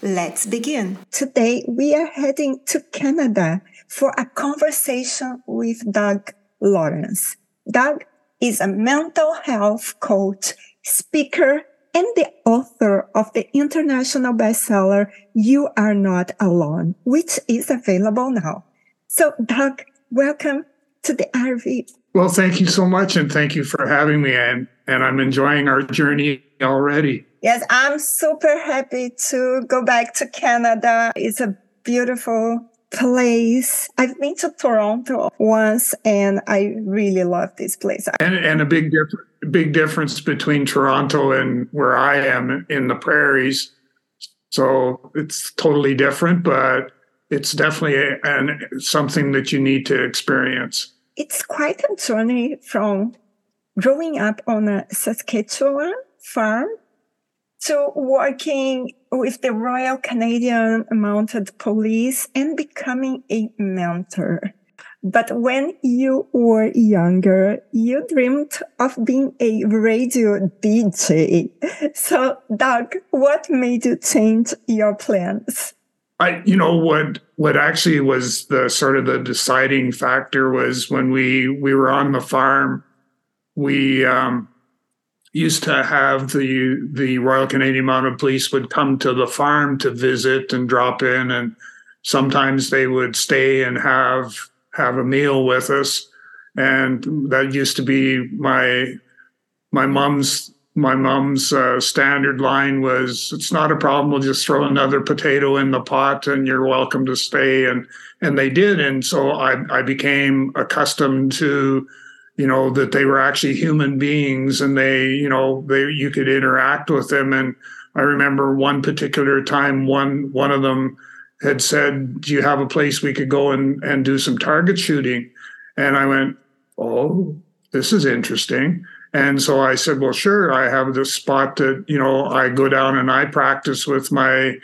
Let's begin. Today we are heading to Canada for a conversation with Doug Lawrence. Doug is a mental health coach, speaker, and the author of the international bestseller You Are Not Alone, which is available now. So, Doug, welcome to the RV. Well, thank you so much, and thank you for having me. And, and I'm enjoying our journey already. Yes, I'm super happy to go back to Canada. It's a beautiful place. I've been to Toronto once and I really love this place. And, and a big diff- big difference between Toronto and where I am in the prairies. So it's totally different, but it's definitely a, an, something that you need to experience. It's quite a journey from growing up on a Saskatchewan farm to working with the Royal Canadian Mounted Police and becoming a mentor. But when you were younger, you dreamed of being a radio DJ. So, Doug, what made you change your plans? I, you know, what what actually was the sort of the deciding factor was when we we were on the farm. We um, used to have the the Royal Canadian Mounted Police would come to the farm to visit and drop in, and sometimes they would stay and have have a meal with us, and that used to be my my mom's my mom's uh, standard line was it's not a problem we'll just throw another potato in the pot and you're welcome to stay. And and they did. And so i i became accustomed to you know that they were actually human beings and they you know they you could interact with them. And i remember one particular time one one of them had said do you have a place we could go and and do some target shooting? And i went oh this is interesting. And so i said well sure i have this spot that you know i go down and i practice with my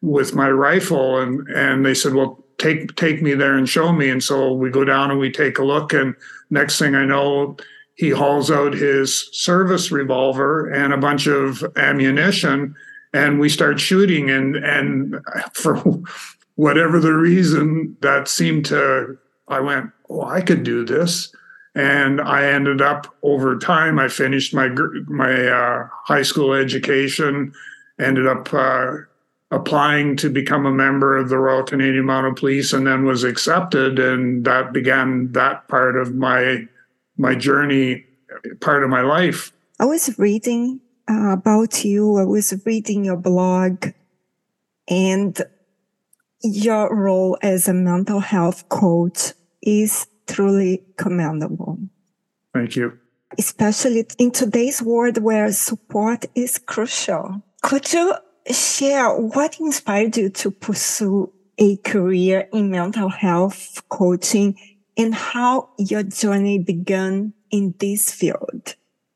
with my rifle. And and they said well take take me there and show me. And so we go down and we take a look and Next thing I know, he hauls out his service revolver and a bunch of ammunition, and we start shooting. And and for whatever the reason, that seemed to I went, oh, I could do this. And I ended up over time. I finished my my uh, high school education. Ended up uh, applying to become a member of the Royal Canadian Mounted Police and then was accepted. And that began that part of my my journey part of my life. I was reading uh, about you. I was reading your blog and your role as a mental health coach is truly commendable. Thank you. Especially in today's world where support is crucial. Could you share what inspired you to pursue a career in mental health coaching and how your journey began in this field?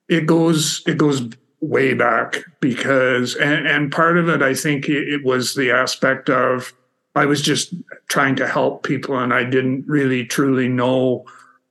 It goes it goes way back because and, and part of it I think it was the aspect of I was just trying to help people and I didn't really truly know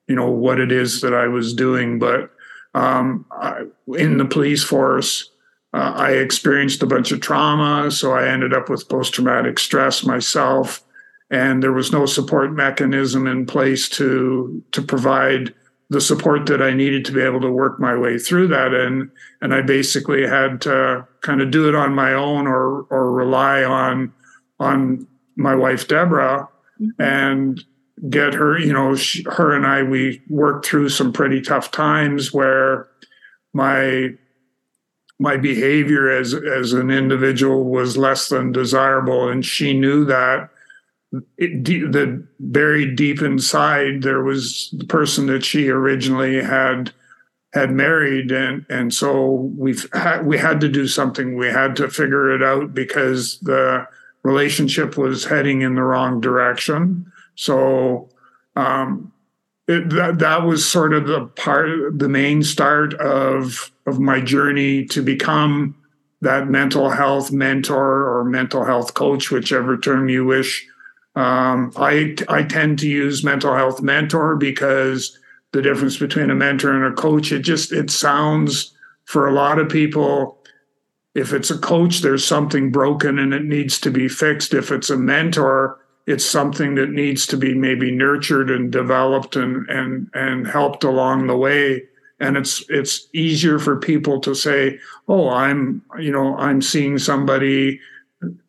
you know what it is that I was doing but um, I, in the police force uh, I experienced a bunch of trauma, so I ended up with post traumatic stress myself, and there was no support mechanism in place to to provide the support that I needed to be able to work my way through that. And and I basically had to kind of do it on my own or or rely on on my wife Deborah mm-hmm. and get her. You know, she, her and I we worked through some pretty tough times where my my behavior as as an individual was less than desirable, and she knew that. It, the buried deep inside there was the person that she originally had had married and and so we've had, we had to do something. We had to figure it out because the relationship was heading in the wrong direction. So um it, that that was sort of the part the main start of of my journey to become that mental health mentor or mental health coach whichever term you wish. Um, I I tend to use mental health mentor because the difference between a mentor and a coach it just it sounds for a lot of people if it's a coach there's something broken and it needs to be fixed. If it's a mentor it's something that needs to be maybe nurtured and developed and and and helped along the way and it's it's easier for people to say oh i'm you know i'm seeing somebody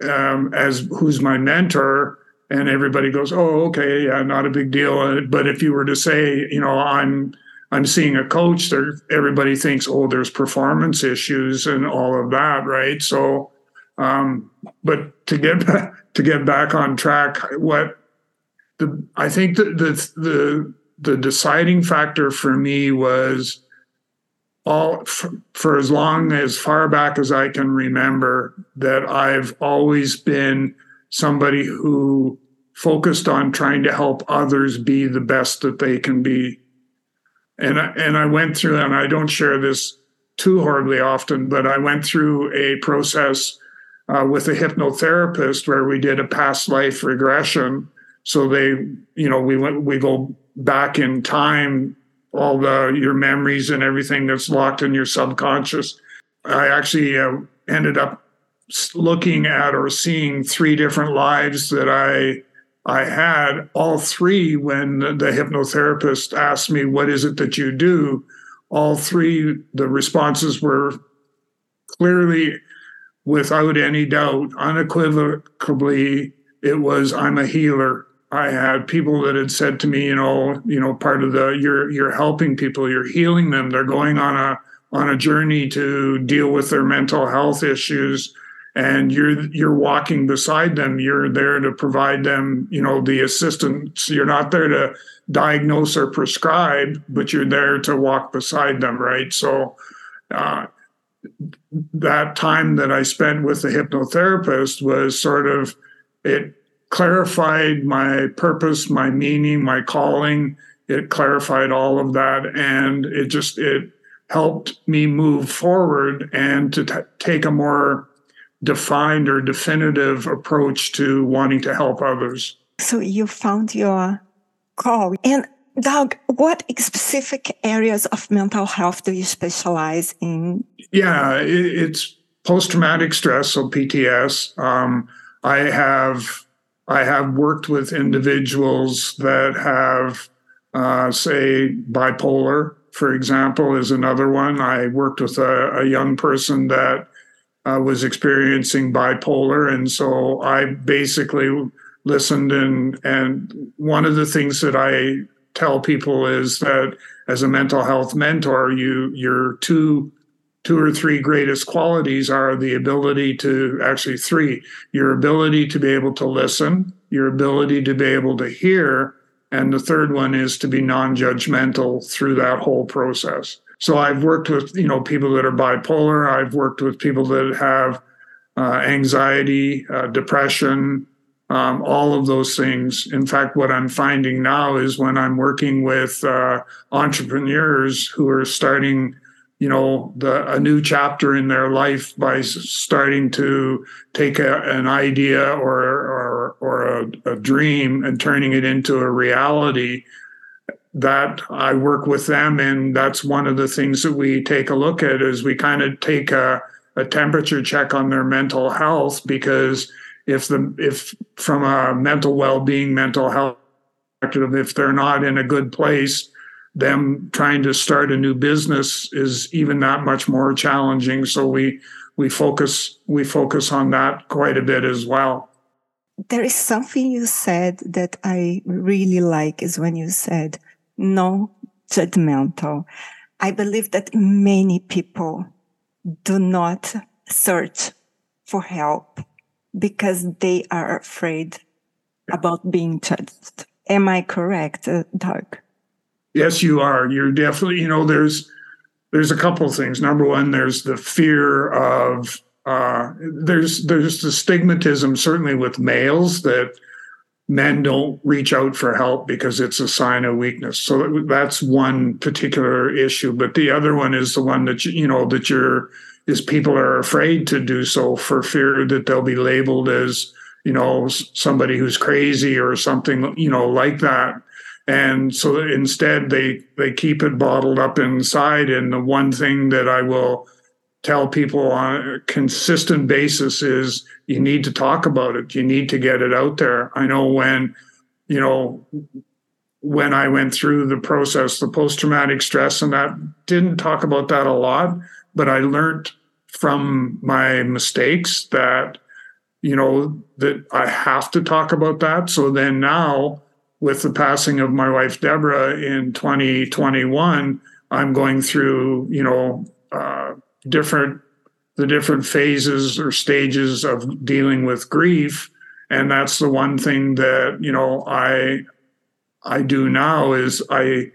um, as who's my mentor and everybody goes, "Oh, okay, yeah, not a big deal." But if you were to say, you know, I'm I'm seeing a coach, there everybody thinks, "Oh, there's performance issues and all of that," right? So, um, but to get back, to get back on track, what the I think that the the the deciding factor for me was all for, for as long as far back as I can remember that I've always been somebody who focused on trying to help others be the best that they can be. And I, and I went through, and I don't share this too horribly often, but I went through a process uh, with a hypnotherapist where we did a past life regression. So they, you know, we went, we go back in time, all the your memories and everything that's locked in your subconscious. I actually uh, ended up looking at or seeing three different lives that I I had all three when the hypnotherapist asked me, What is it that you do? All three, the responses were clearly, without any doubt, unequivocally, it was, I'm a healer. I had people that had said to me, you know, you know, part of the you're you're helping people, you're healing them. They're going on a on a journey to deal with their mental health issues. And you're you're walking beside them. You're there to provide them you know the assistance. You're not there to diagnose or prescribe but you're there to walk beside them right? So uh, that time that i spent with the hypnotherapist was sort of it clarified my purpose my meaning my calling it clarified all of that and it just it helped me move forward and to t- take a more defined or definitive approach to wanting to help others. So you found your call. And Doug, what specific areas of mental health do you specialize in? Yeah, it's post traumatic stress, so PTS. Um, I have I have worked with individuals that have, uh, say, bipolar, for example, is another one. I worked with a, a young person that uh, was experiencing bipolar, and so I basically listened and and one of the things that I tell people is that as a mental health mentor, you you're two two or three greatest qualities are the ability to actually three your ability to be able to listen your ability to be able to hear and the third one is to be non-judgmental through that whole process so I've worked with you know people that are bipolar. I've worked with people that have uh, anxiety, uh, depression, um, all of those things. In fact, what I'm finding now is when I'm working with uh, entrepreneurs who are starting, you know, the, a new chapter in their life by starting to take a, an idea or or, or a, a dream and turning it into a reality that I work with them, and that's one of the things that we take a look at is we kind of take a, a temperature check on their mental health because if the if from a mental well-being, mental health perspective, if they're not in a good place, them trying to start a new business is even that much more challenging. So we we focus we focus on that quite a bit as well. There is something you said that I really like is when you said no judgmental. I believe that many people do not search for help because they are afraid about being judged. Am I correct, uh, Doug? Yes, you are. You're definitely, you know, there's there's a couple of things. Number one, there's the fear of uh, there's there's the stigmatism certainly with males that men don't reach out for help because it's a sign of weakness. So that's one particular issue. But the other one is the one that you, you know that you're is people are afraid to do so for fear that they'll be labeled as you know somebody who's crazy or something you know like that and so instead they they keep it bottled up inside. And the one thing that i will tell people on a consistent basis is you need to talk about it. You need to get it out there. I know when you know when i went through the process the post traumatic stress and that didn't talk about that a lot but i learned from my mistakes that you know that i have to talk about that. So then now with the passing of my wife deborah in 2021 i'm going through you know uh, different the different phases or stages of dealing with grief and that's the one thing that you know i i do now is i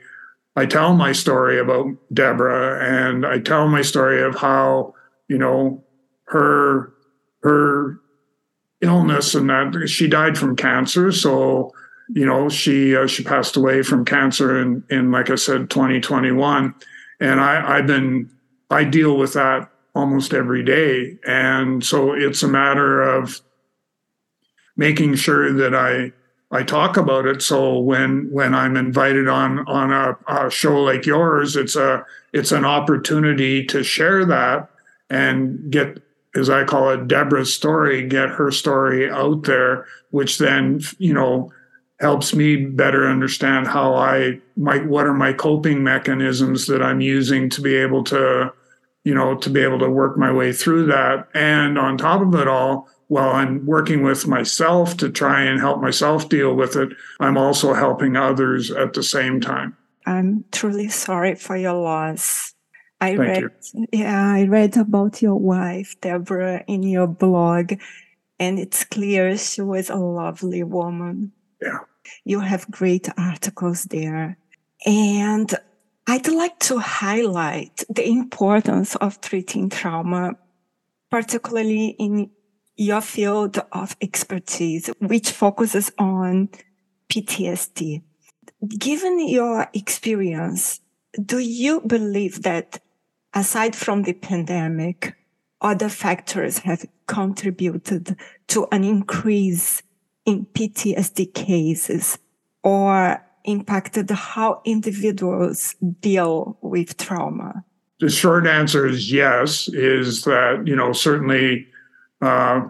i tell my story about deborah and i tell my story of how you know her her illness and that she died from cancer. So, you know, she uh, she passed away from cancer in in like I said, 2021, and I I've been I deal with that almost every day, and so it's a matter of making sure that I I talk about it. So when when I'm invited on on a, a show like yours, it's a it's an opportunity to share that and get as I call it, Deborah's story, get her story out there, which then, you know, helps me better understand how I might, what are my coping mechanisms that I'm using to be able to, you know, to be able to work my way through that. And on top of it all, while I'm working with myself to try and help myself deal with it, I'm also helping others at the same time. I'm truly sorry for your loss. I Thank read, you. yeah, I read about your wife, Deborah, in your blog, and it's clear she was a lovely woman. Yeah. You have great articles there. And I'd like to highlight the importance of treating trauma, particularly in your field of expertise, which focuses on PTSD. Given your experience, do you believe that aside from the pandemic, other factors have contributed to an increase in PTSD cases or impacted how individuals deal with trauma? The short answer is yes, is that, you know, certainly uh,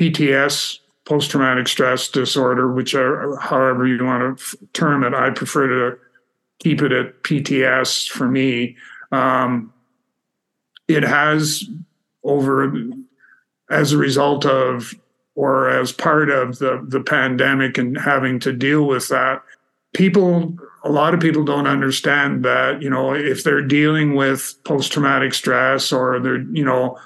PTS, post traumatic stress disorder, whichever, however you want to term it, I prefer to keep it at PTS for me. Um, it has over as a result of or as part of the the pandemic and having to deal with that people a lot of people don't understand that you know if they're dealing with post traumatic stress or they're you know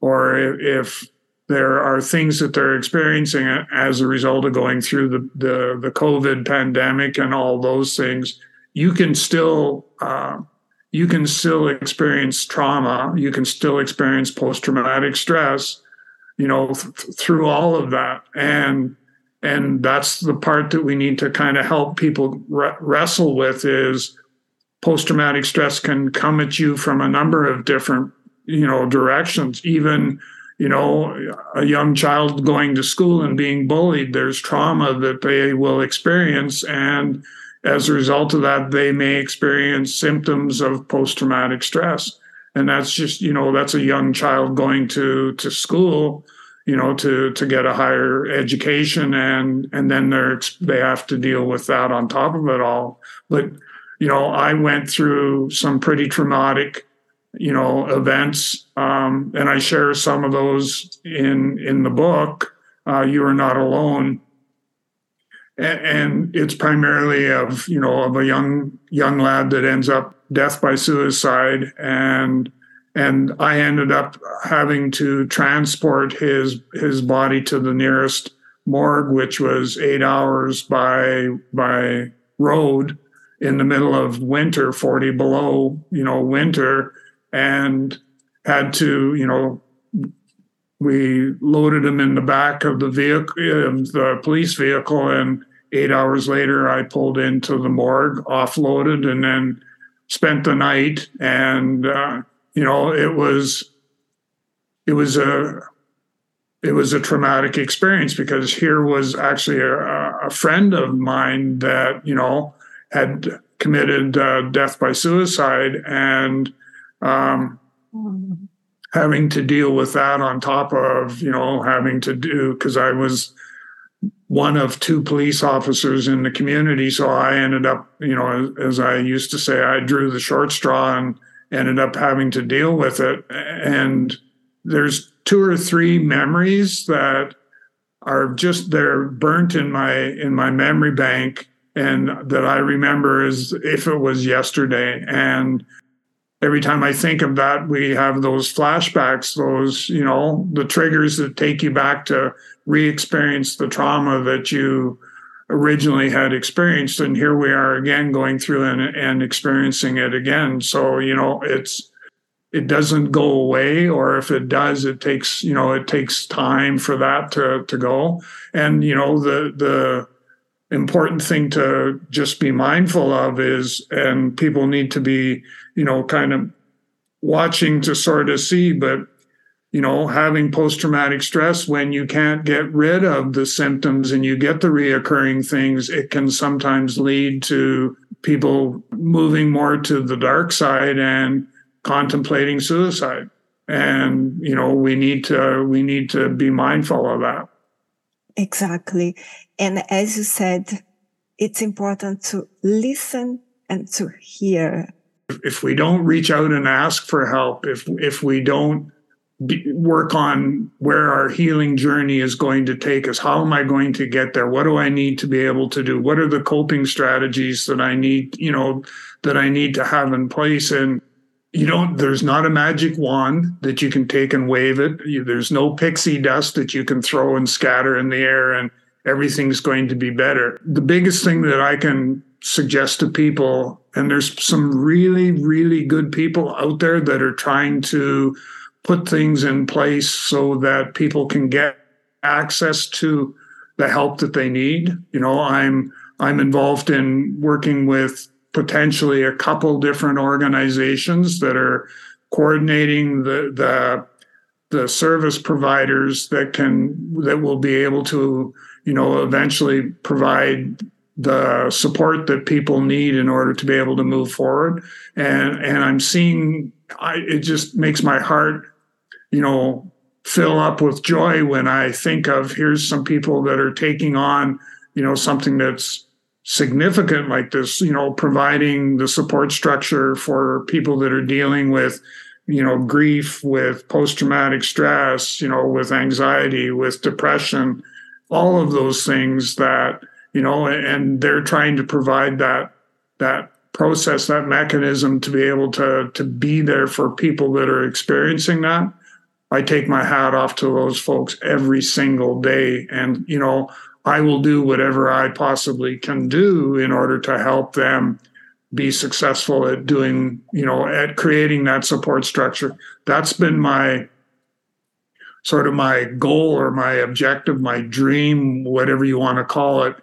or if there are things that they're experiencing as a result of going through the the, the covid pandemic and all those things you can still uh, you can still experience trauma. You can still experience post-traumatic stress you know th- through all of that. And and that's the part that we need to kind of help people re- wrestle with is post-traumatic stress can come at you from a number of different you know directions. Even you know a young child going to school and being bullied there's trauma that they will experience. And as a result of that, they may experience symptoms of post traumatic stress. And that's just, you know, that's a young child going to, to school, you know, to, to get a higher education. And, and then they're, they have to deal with that on top of it all. But, you know, I went through some pretty traumatic, you know, events, um, and I share some of those in in the book. Uh, you are not alone, and, and it's primarily of you know of a young young lad that ends up death by suicide, and and I ended up having to transport his his body to the nearest morgue, which was eight hours by by road in the middle of winter, 40 below, you know, winter, and had to, you know, we loaded him in the back of the vehicle, of the police vehicle, and eight hours later, I pulled into the morgue, offloaded, and then spent the night. And uh, you know, it was it was a it was a traumatic experience because here was actually a, a friend of mine that you know had committed uh, death by suicide and um, having to deal with that on top of you know having to do because I was one of two police officers in the community. So I ended up you know as, as I used to say I drew the short straw and ended up having to deal with it. And there's two or three memories that are just they're burnt in my in my memory bank and that I remember as if it was yesterday. And every time I think of that we have those flashbacks those you know the triggers that take you back to re-experience the trauma that you originally had experienced. And here we are again going through and, and experiencing it again. So you know it's it doesn't go away or if it does it takes you know it takes time for that to to go. And you know the the important thing to just be mindful of is and people need to be you know kind of watching to sort of see but you know having post traumatic stress when you can't get rid of the symptoms and you get the reoccurring things it can sometimes lead to people moving more to the dark side and contemplating suicide. And you know we need to we need to be mindful of that. Exactly. And as you said it's important to listen and to hear if we don't reach out and ask for help if if we don't be, work on where our healing journey is going to take us how am i going to get there? What do i need to be able to do? What are the coping strategies that i need you know that i need to have in place? And you don't there's not a magic wand that you can take and wave it. There's no pixie dust that you can throw and scatter in the air and everything's going to be better. The biggest thing that i can suggest to people and there's some really really good people out there that are trying to put things in place so that people can get access to the help that they need. You know i'm i'm involved in working with potentially a couple different organizations that are coordinating the the the service providers that can that will be able to you know eventually provide the support that people need in order to be able to move forward. And and i'm seeing I, it just makes my heart you know fill up with joy when i think of here's some people that are taking on you know something that's significant like this, you know, providing the support structure for people that are dealing with, you know, grief, with post traumatic stress, you know, with anxiety, with depression, all of those things that, you know, and they're trying to provide that, that process, that mechanism to be able to, to be there for people that are experiencing that. I take my hat off to those folks every single day. And, you know, I will do whatever I possibly can do in order to help them be successful at doing, you know, at creating that support structure. That's been my sort of my goal or my objective, my dream, whatever you want to call it,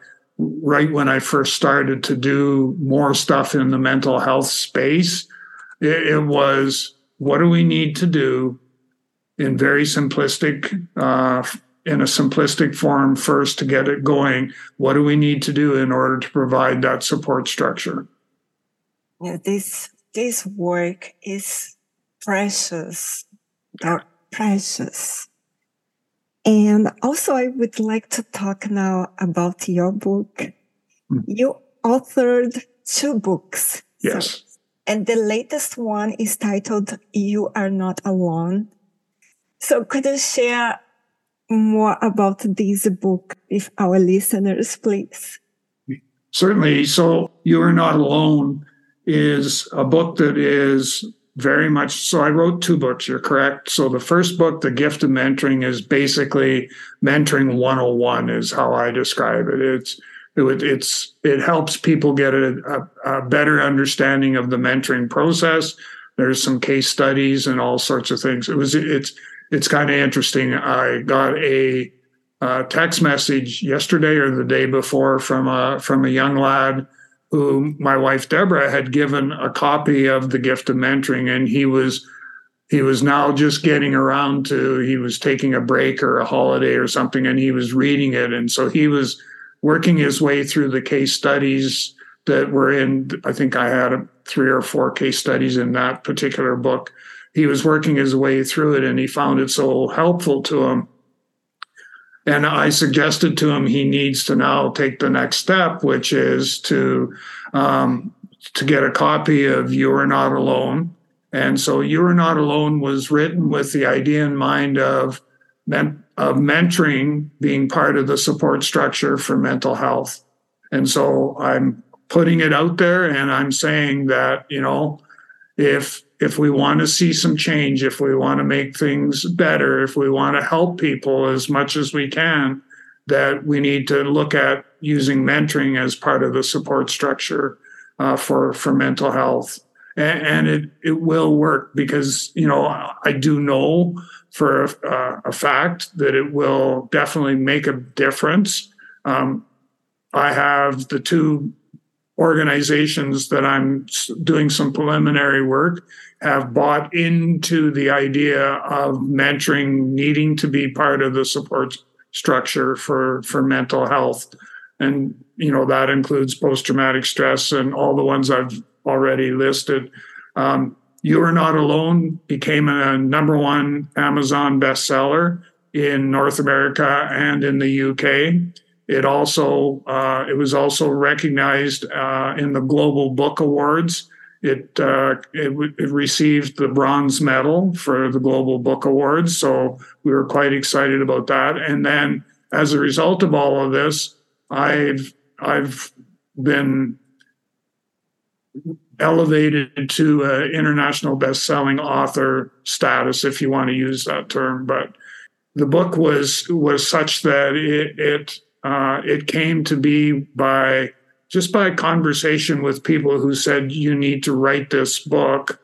right when I first started to do more stuff in the mental health space. It, it was what do we need to do in very simplistic uh, in a simplistic form first to get it going. What do we need to do in order to provide that support structure? Yeah, this this work is precious. They're precious. And also, I would like to talk now about your book. Mm. You authored two books Yes. So, and the latest one is titled You Are Not Alone. So could you share more about this book with our listeners, please? Certainly. So You Are Not Alone is a book that is very much so i wrote two books you're correct. So the first book the gift of mentoring is basically mentoring 101 is how i describe it. It's it, it's it helps people get a, a, a better understanding of the mentoring process. There's some case studies and all sorts of things. It was it's it's kind of interesting. I got a, a text message yesterday or the day before from a from a young lad who my wife Deborah had given a copy of the gift of mentoring, and he was he was now just getting around to he was taking a break or a holiday or something, and he was reading it, and so he was working his way through the case studies that were in. I think I had three or four case studies in that particular book. He was working his way through it, and he found it so helpful to him and I suggested to him he needs to now take the next step, which is to um, to get a copy of "You Are Not Alone." And so, "You Are Not Alone" was written with the idea in mind of men- of mentoring being part of the support structure for mental health. And so, I'm putting it out there, and I'm saying that you know, if if we want to see some change, if we want to make things better, if we want to help people as much as we can, that we need to look at using mentoring as part of the support structure uh, for for mental health. And, and, it it will work because you know I do know for a, a fact that it will definitely make a difference. Um, I have the two organizations that I'm doing some preliminary work have bought into the idea of mentoring needing to be part of the support structure for for mental health. And you know that includes post-traumatic stress and all the ones i've already listed. Um, you are not alone became a number one amazon bestseller in north america and in the uk it also uh, it was also recognized uh, in the global book awards it, uh, it, it received the bronze medal for the Global Book Awards, so we were quite excited about that. And then, as a result of all of this, I've I've been elevated to international best-selling author status, if you want to use that term. But the book was was such that it it uh, it came to be by just by conversation with people who said you need to write this book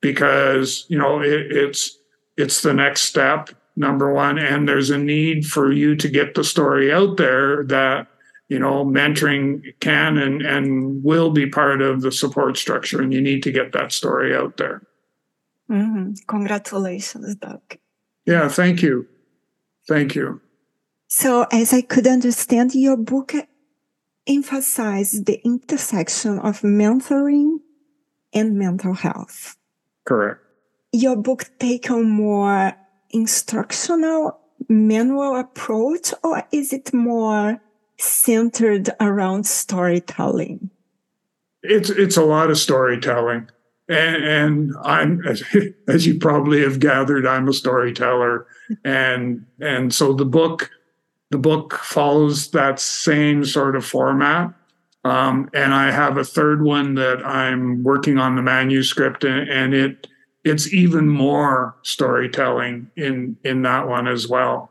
because you know it, it's it's the next step number one and there's a need for you to get the story out there that you know mentoring can and and will be part of the support structure and you need to get that story out there. Mm-hmm. congratulations doug. Yeah thank you. Thank you. So as i could understand your book emphasize the intersection of mentoring and mental health. Correct. Your book take a more instructional manual approach or is it more centered around storytelling? It's it's a lot of storytelling. And, and I'm as, as you probably have gathered, I'm a storyteller. And and so the book the book follows that same sort of format. Um, and I have a third one that I'm working on the manuscript, and, and it it's even more storytelling in in that one as well.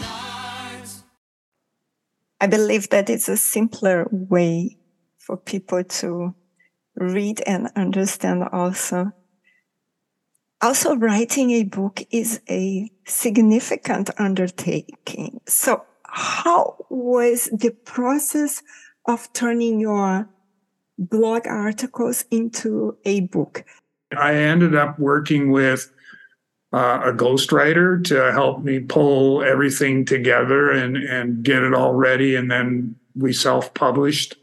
I believe that it's a simpler way for people to read and understand also. Also, writing a book is a significant undertaking. So, how was the process of turning your blog articles into a book? I ended up working with uh, a ghostwriter to help me pull everything together and, and get it all ready. And then we self published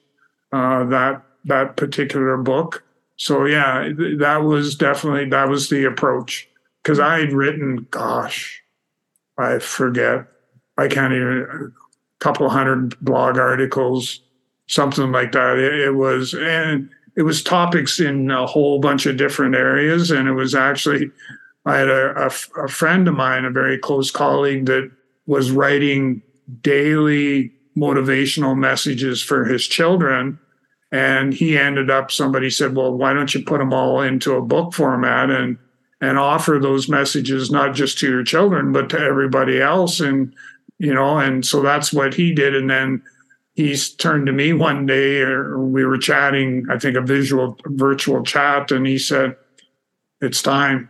uh, that, that particular book. So, yeah, that was definitely that was the approach because I had written, gosh, I forget, I can't even, a couple hundred blog articles, something like that. It, it, was, and it was topics in a whole bunch of different areas. And it was actually, I had a, friend of mine, a very close colleague that was writing daily motivational messages for his children. And he ended up, somebody said, well, why don't you put them all into a book format? And and offer those messages not just to your children but to everybody else and you know and so that's what he did and then he turned to me one day or we were chatting i think a visual virtual chat and he said it's time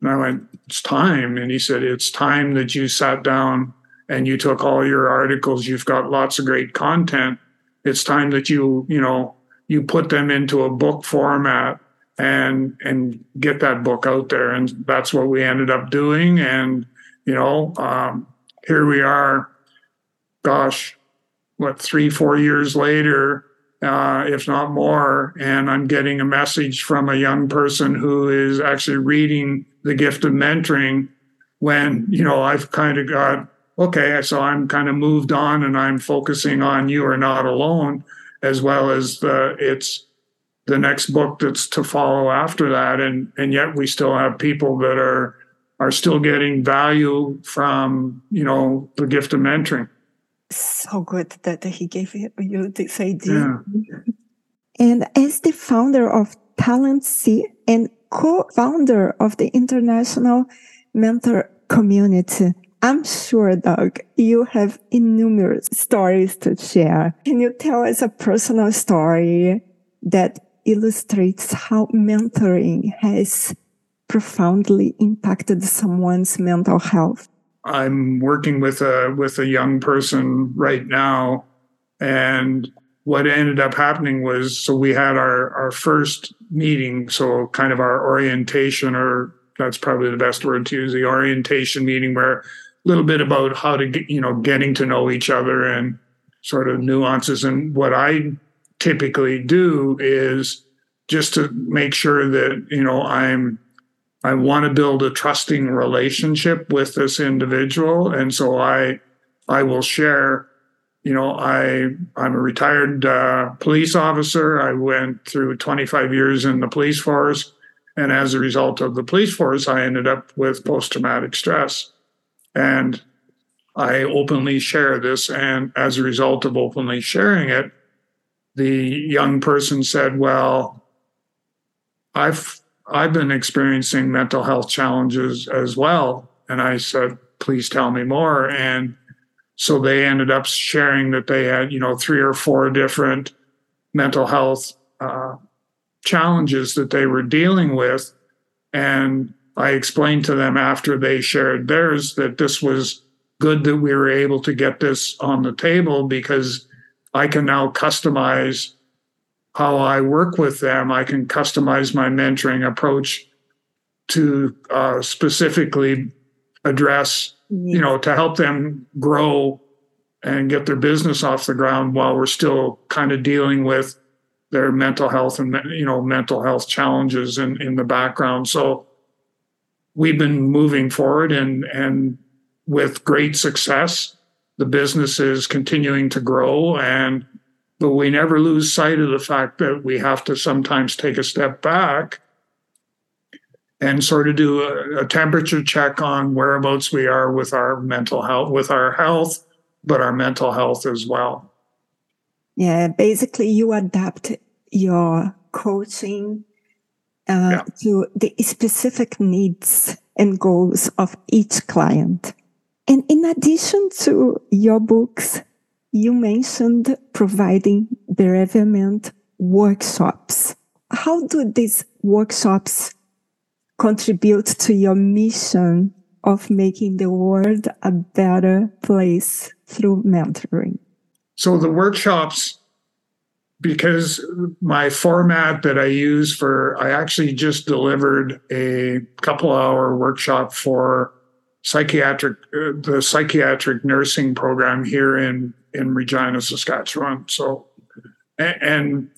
and i went it's time. And he said it's time that you sat down and you took all your articles. You've got lots of great content. It's time that you you know you put them into a book format and and get that book out there. And that's what we ended up doing. And you know um, here we are gosh what three four years later uh, if not more. And i'm getting a message from a young person who is actually reading the gift of mentoring when you know i've kind of got okay so i'm kind of moved on and i'm focusing on you are not alone as well as the it's the next book that's to follow after that. And and yet we still have people that are are still getting value from you know the gift of mentoring. So good that he gave you this. Idea yeah. and as the founder of TalentC and co-founder of the international mentor community I'm sure, Doug, you have innumerable stories to share. Can you tell us a personal story that illustrates how mentoring has profoundly impacted someone's mental health. I'm working with a with a young person right now and what ended up happening was so we had our our first meeting so kind of our orientation or that's probably the best word to use the orientation meeting where a little bit about how to get you know getting to know each other and sort of nuances. And what I typically do is just to make sure that you know i'm i want to build a trusting relationship with this individual. And so i i will share you know i i'm a retired uh, police officer i went through 25 years in the police force and as a result of the police force i ended up with post-traumatic stress and i openly share this and as a result of openly sharing it the young person said, Well, I've I've been experiencing mental health challenges as well. And I said, please tell me more. And so they ended up sharing that they had, you know, three or four different mental health uh, challenges that they were dealing with. And I explained to them after they shared theirs that this was good that we were able to get this on the table because I can now customize how I work with them. I can customize my mentoring approach to uh, specifically address, you mm-hmm. know, to help them grow and get their business off the ground while we're still kind of dealing with their mental health and you know mental health challenges in, in the background. So we've been moving forward and and with great success the business is continuing to grow and but we never lose sight of the fact that we have to sometimes take a step back and sort of do a, a, temperature check on whereabouts we are with our mental health with our health but our mental health as well yeah basically you adapt your coaching uh, yeah. to the specific needs and goals of each client and in addition to your books, you mentioned providing bereavement workshops. How do these workshops contribute to your mission of making the world a better place through mentoring? So the workshops because my format that I use for, I actually just delivered a couple hour workshop for psychiatric, uh, the psychiatric nursing program here in, in Regina, Saskatchewan. So, and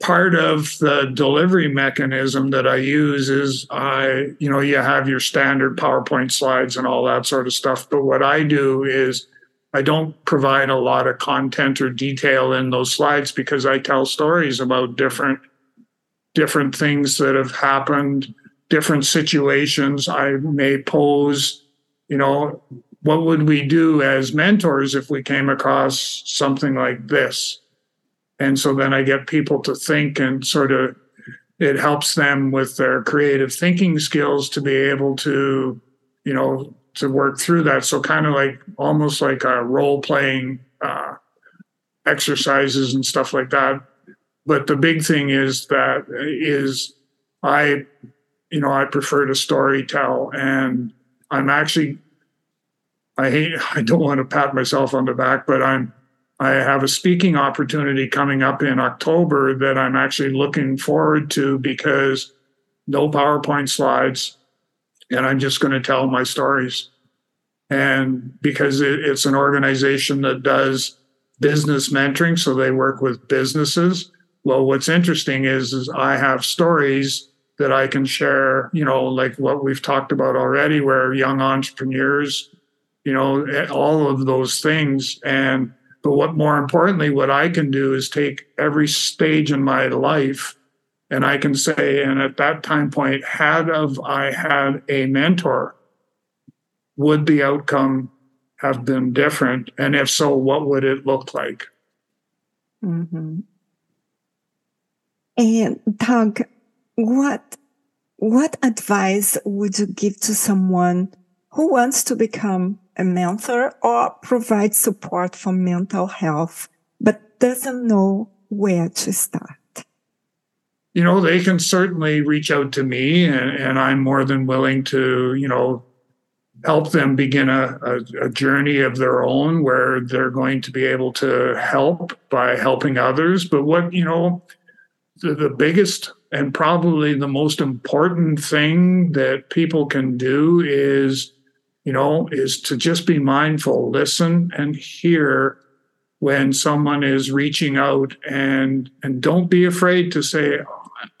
part of the delivery mechanism that I use is I, you know, you have your standard PowerPoint slides and all that sort of stuff. But what I do is I don't provide a lot of content or detail in those slides because I tell stories about different different things that have happened, different situations I may pose, you know, what would we do as mentors if we came across something like this? And so then I get people to think and sort of it helps them with their creative thinking skills to be able to, you know, to work through that. So kind of like almost like a role playing uh, exercises and stuff like that. But the big thing is that is I, you know, I prefer to story tell, and I'm actually, I hate, I don't want to pat myself on the back, but I'm, I have a speaking opportunity coming up in October that I'm actually looking forward to because no PowerPoint slides, and I'm just going to tell my stories. And because it, it's an organization that does business mentoring, so they work with businesses. Well, what's interesting is, is I have stories that I can share, you know, like what we've talked about already, where young entrepreneurs, you know, eh, all of those things. And, but what more importantly, what I can do is take every stage in my life and I can say, and at that time point, had of I had a mentor, would the outcome have been different? And if so, what would it look like? Mm-hmm. And Doug, what what advice would you give to someone who wants to become a mentor or provide support for mental health but doesn't know where to start? you know, they can certainly reach out to me, and, and I'm more than willing to, you know, help them begin a, a, a, journey of their own where they're going to be able to help by helping others. But what, you know, the, the biggest and probably the most important thing that people can do is, you know, is to just be mindful, listen and hear when someone is reaching out and and don't be afraid to say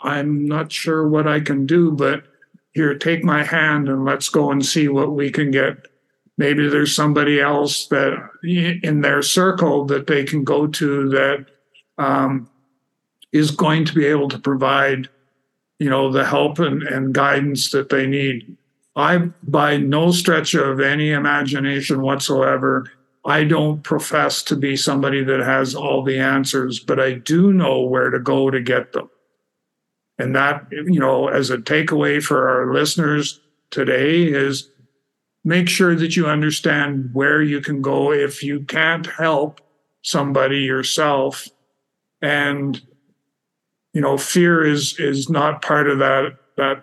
I'm not sure what I can do, but here, take my hand and let's go and see what we can get. Maybe there's somebody else that in their circle that they can go to that um, is going to be able to provide, you know, the help and, and guidance that they need. I, by no stretch of any imagination whatsoever, I don't profess to be somebody that has all the answers, but I do know where to go to get them. And that, you know, as a takeaway for our listeners today is make sure that you understand where you can go if you can't help somebody yourself. And, you know, fear is is not part of that that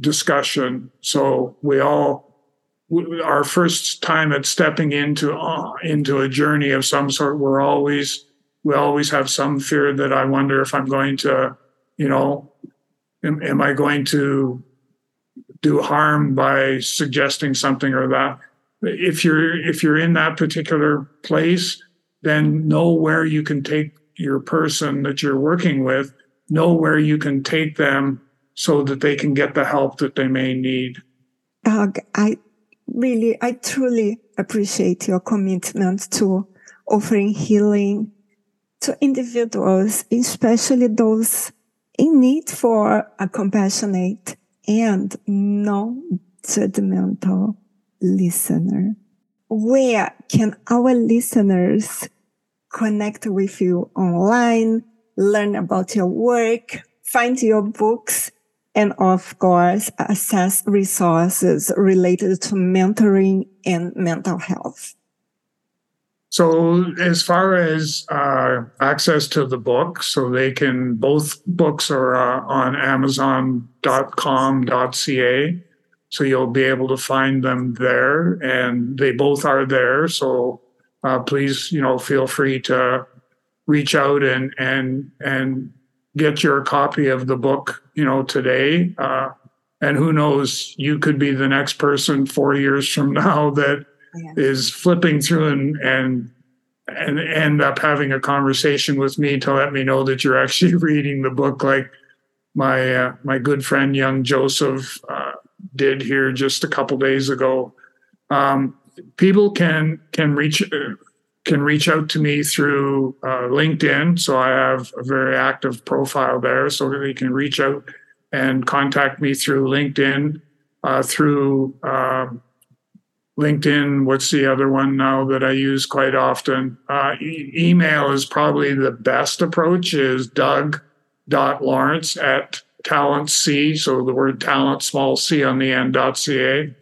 discussion. So we all our first time at stepping into uh, into a journey of some sort, we're always we always have some fear that I wonder if I'm going to you know, am, am I going to do harm by suggesting something or that? If you're if you're in that particular place, then know where you can take your person that you're working with, know where you can take them so that they can get the help that they may need. Doug, I really, I truly appreciate your commitment to offering healing to individuals, especially those in need for a compassionate and non-judgmental listener. Where can our listeners connect with you online, learn about your work, find your books, and of course, assess resources related to mentoring and mental health? So, as far as uh, access to the book, so they can both books are uh, on Amazon.com.ca. So you'll be able to find them there, and they both are there. So uh, please, you know, feel free to reach out and and and get your copy of the book, you know, today. Uh, and who knows, you could be the next person four years from now that yeah. is flipping through and and and end up having a conversation with me to let me know that you're actually reading the book, like my uh, my good friend young Joseph uh, did here just a couple days ago. Um, people can can reach can reach out to me through uh, LinkedIn. So I have a very active profile there, so they can reach out and contact me through LinkedIn, uh, through um, LinkedIn. What's the other one now that I use quite often? Uh, e- email is probably the best approach. Is Doug.Lawrence at talent c so the word talent small c on the end dot ca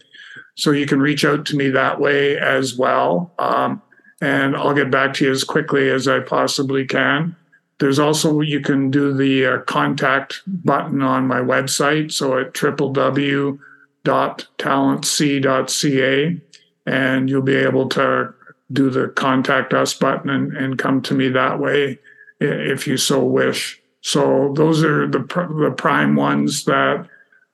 so you can reach out to me that way as well um, and i'll get back to you as quickly as i possibly can. There's also you can do the uh, contact button on my website. So at www.talentc.ca and you'll be able to do the contact us button and, and come to me that way if you so wish. So those are the the prime ones that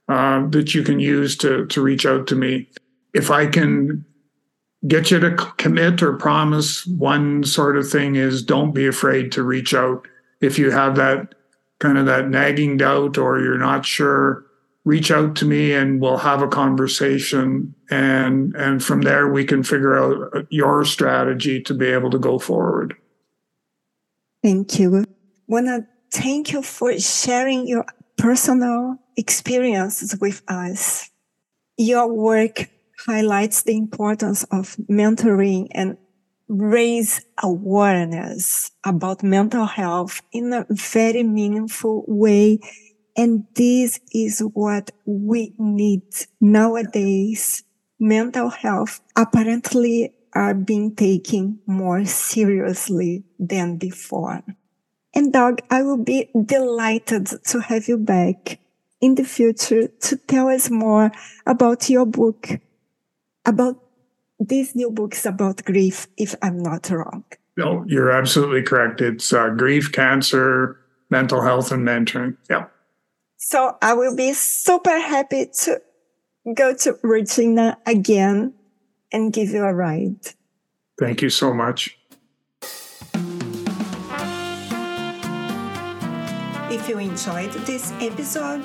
uh, that you can use to to reach out to me. If I can get you to commit or promise. One sort of thing is don't be afraid to reach out. If you have that kind of that nagging doubt or you're not sure reach out to me and we'll have a conversation. And and from there we can figure out uh, your strategy to be able to go forward. Thank you. Wanna Thank you for sharing your personal experiences with us. Your work highlights the importance of mentoring and raise awareness about mental health in a very meaningful way. And this is what we need nowadays. Mental health apparently are being taken more seriously than before. And Doug, I will be delighted to have you back in the future to tell us more about your book, about these new books about grief, if I'm not wrong. No, you're absolutely correct. It's uh, grief, cancer, mental health, and mentoring. Yeah. So I will be super happy to go to Regina again and give you a ride. Thank you so much. If you enjoyed this episode,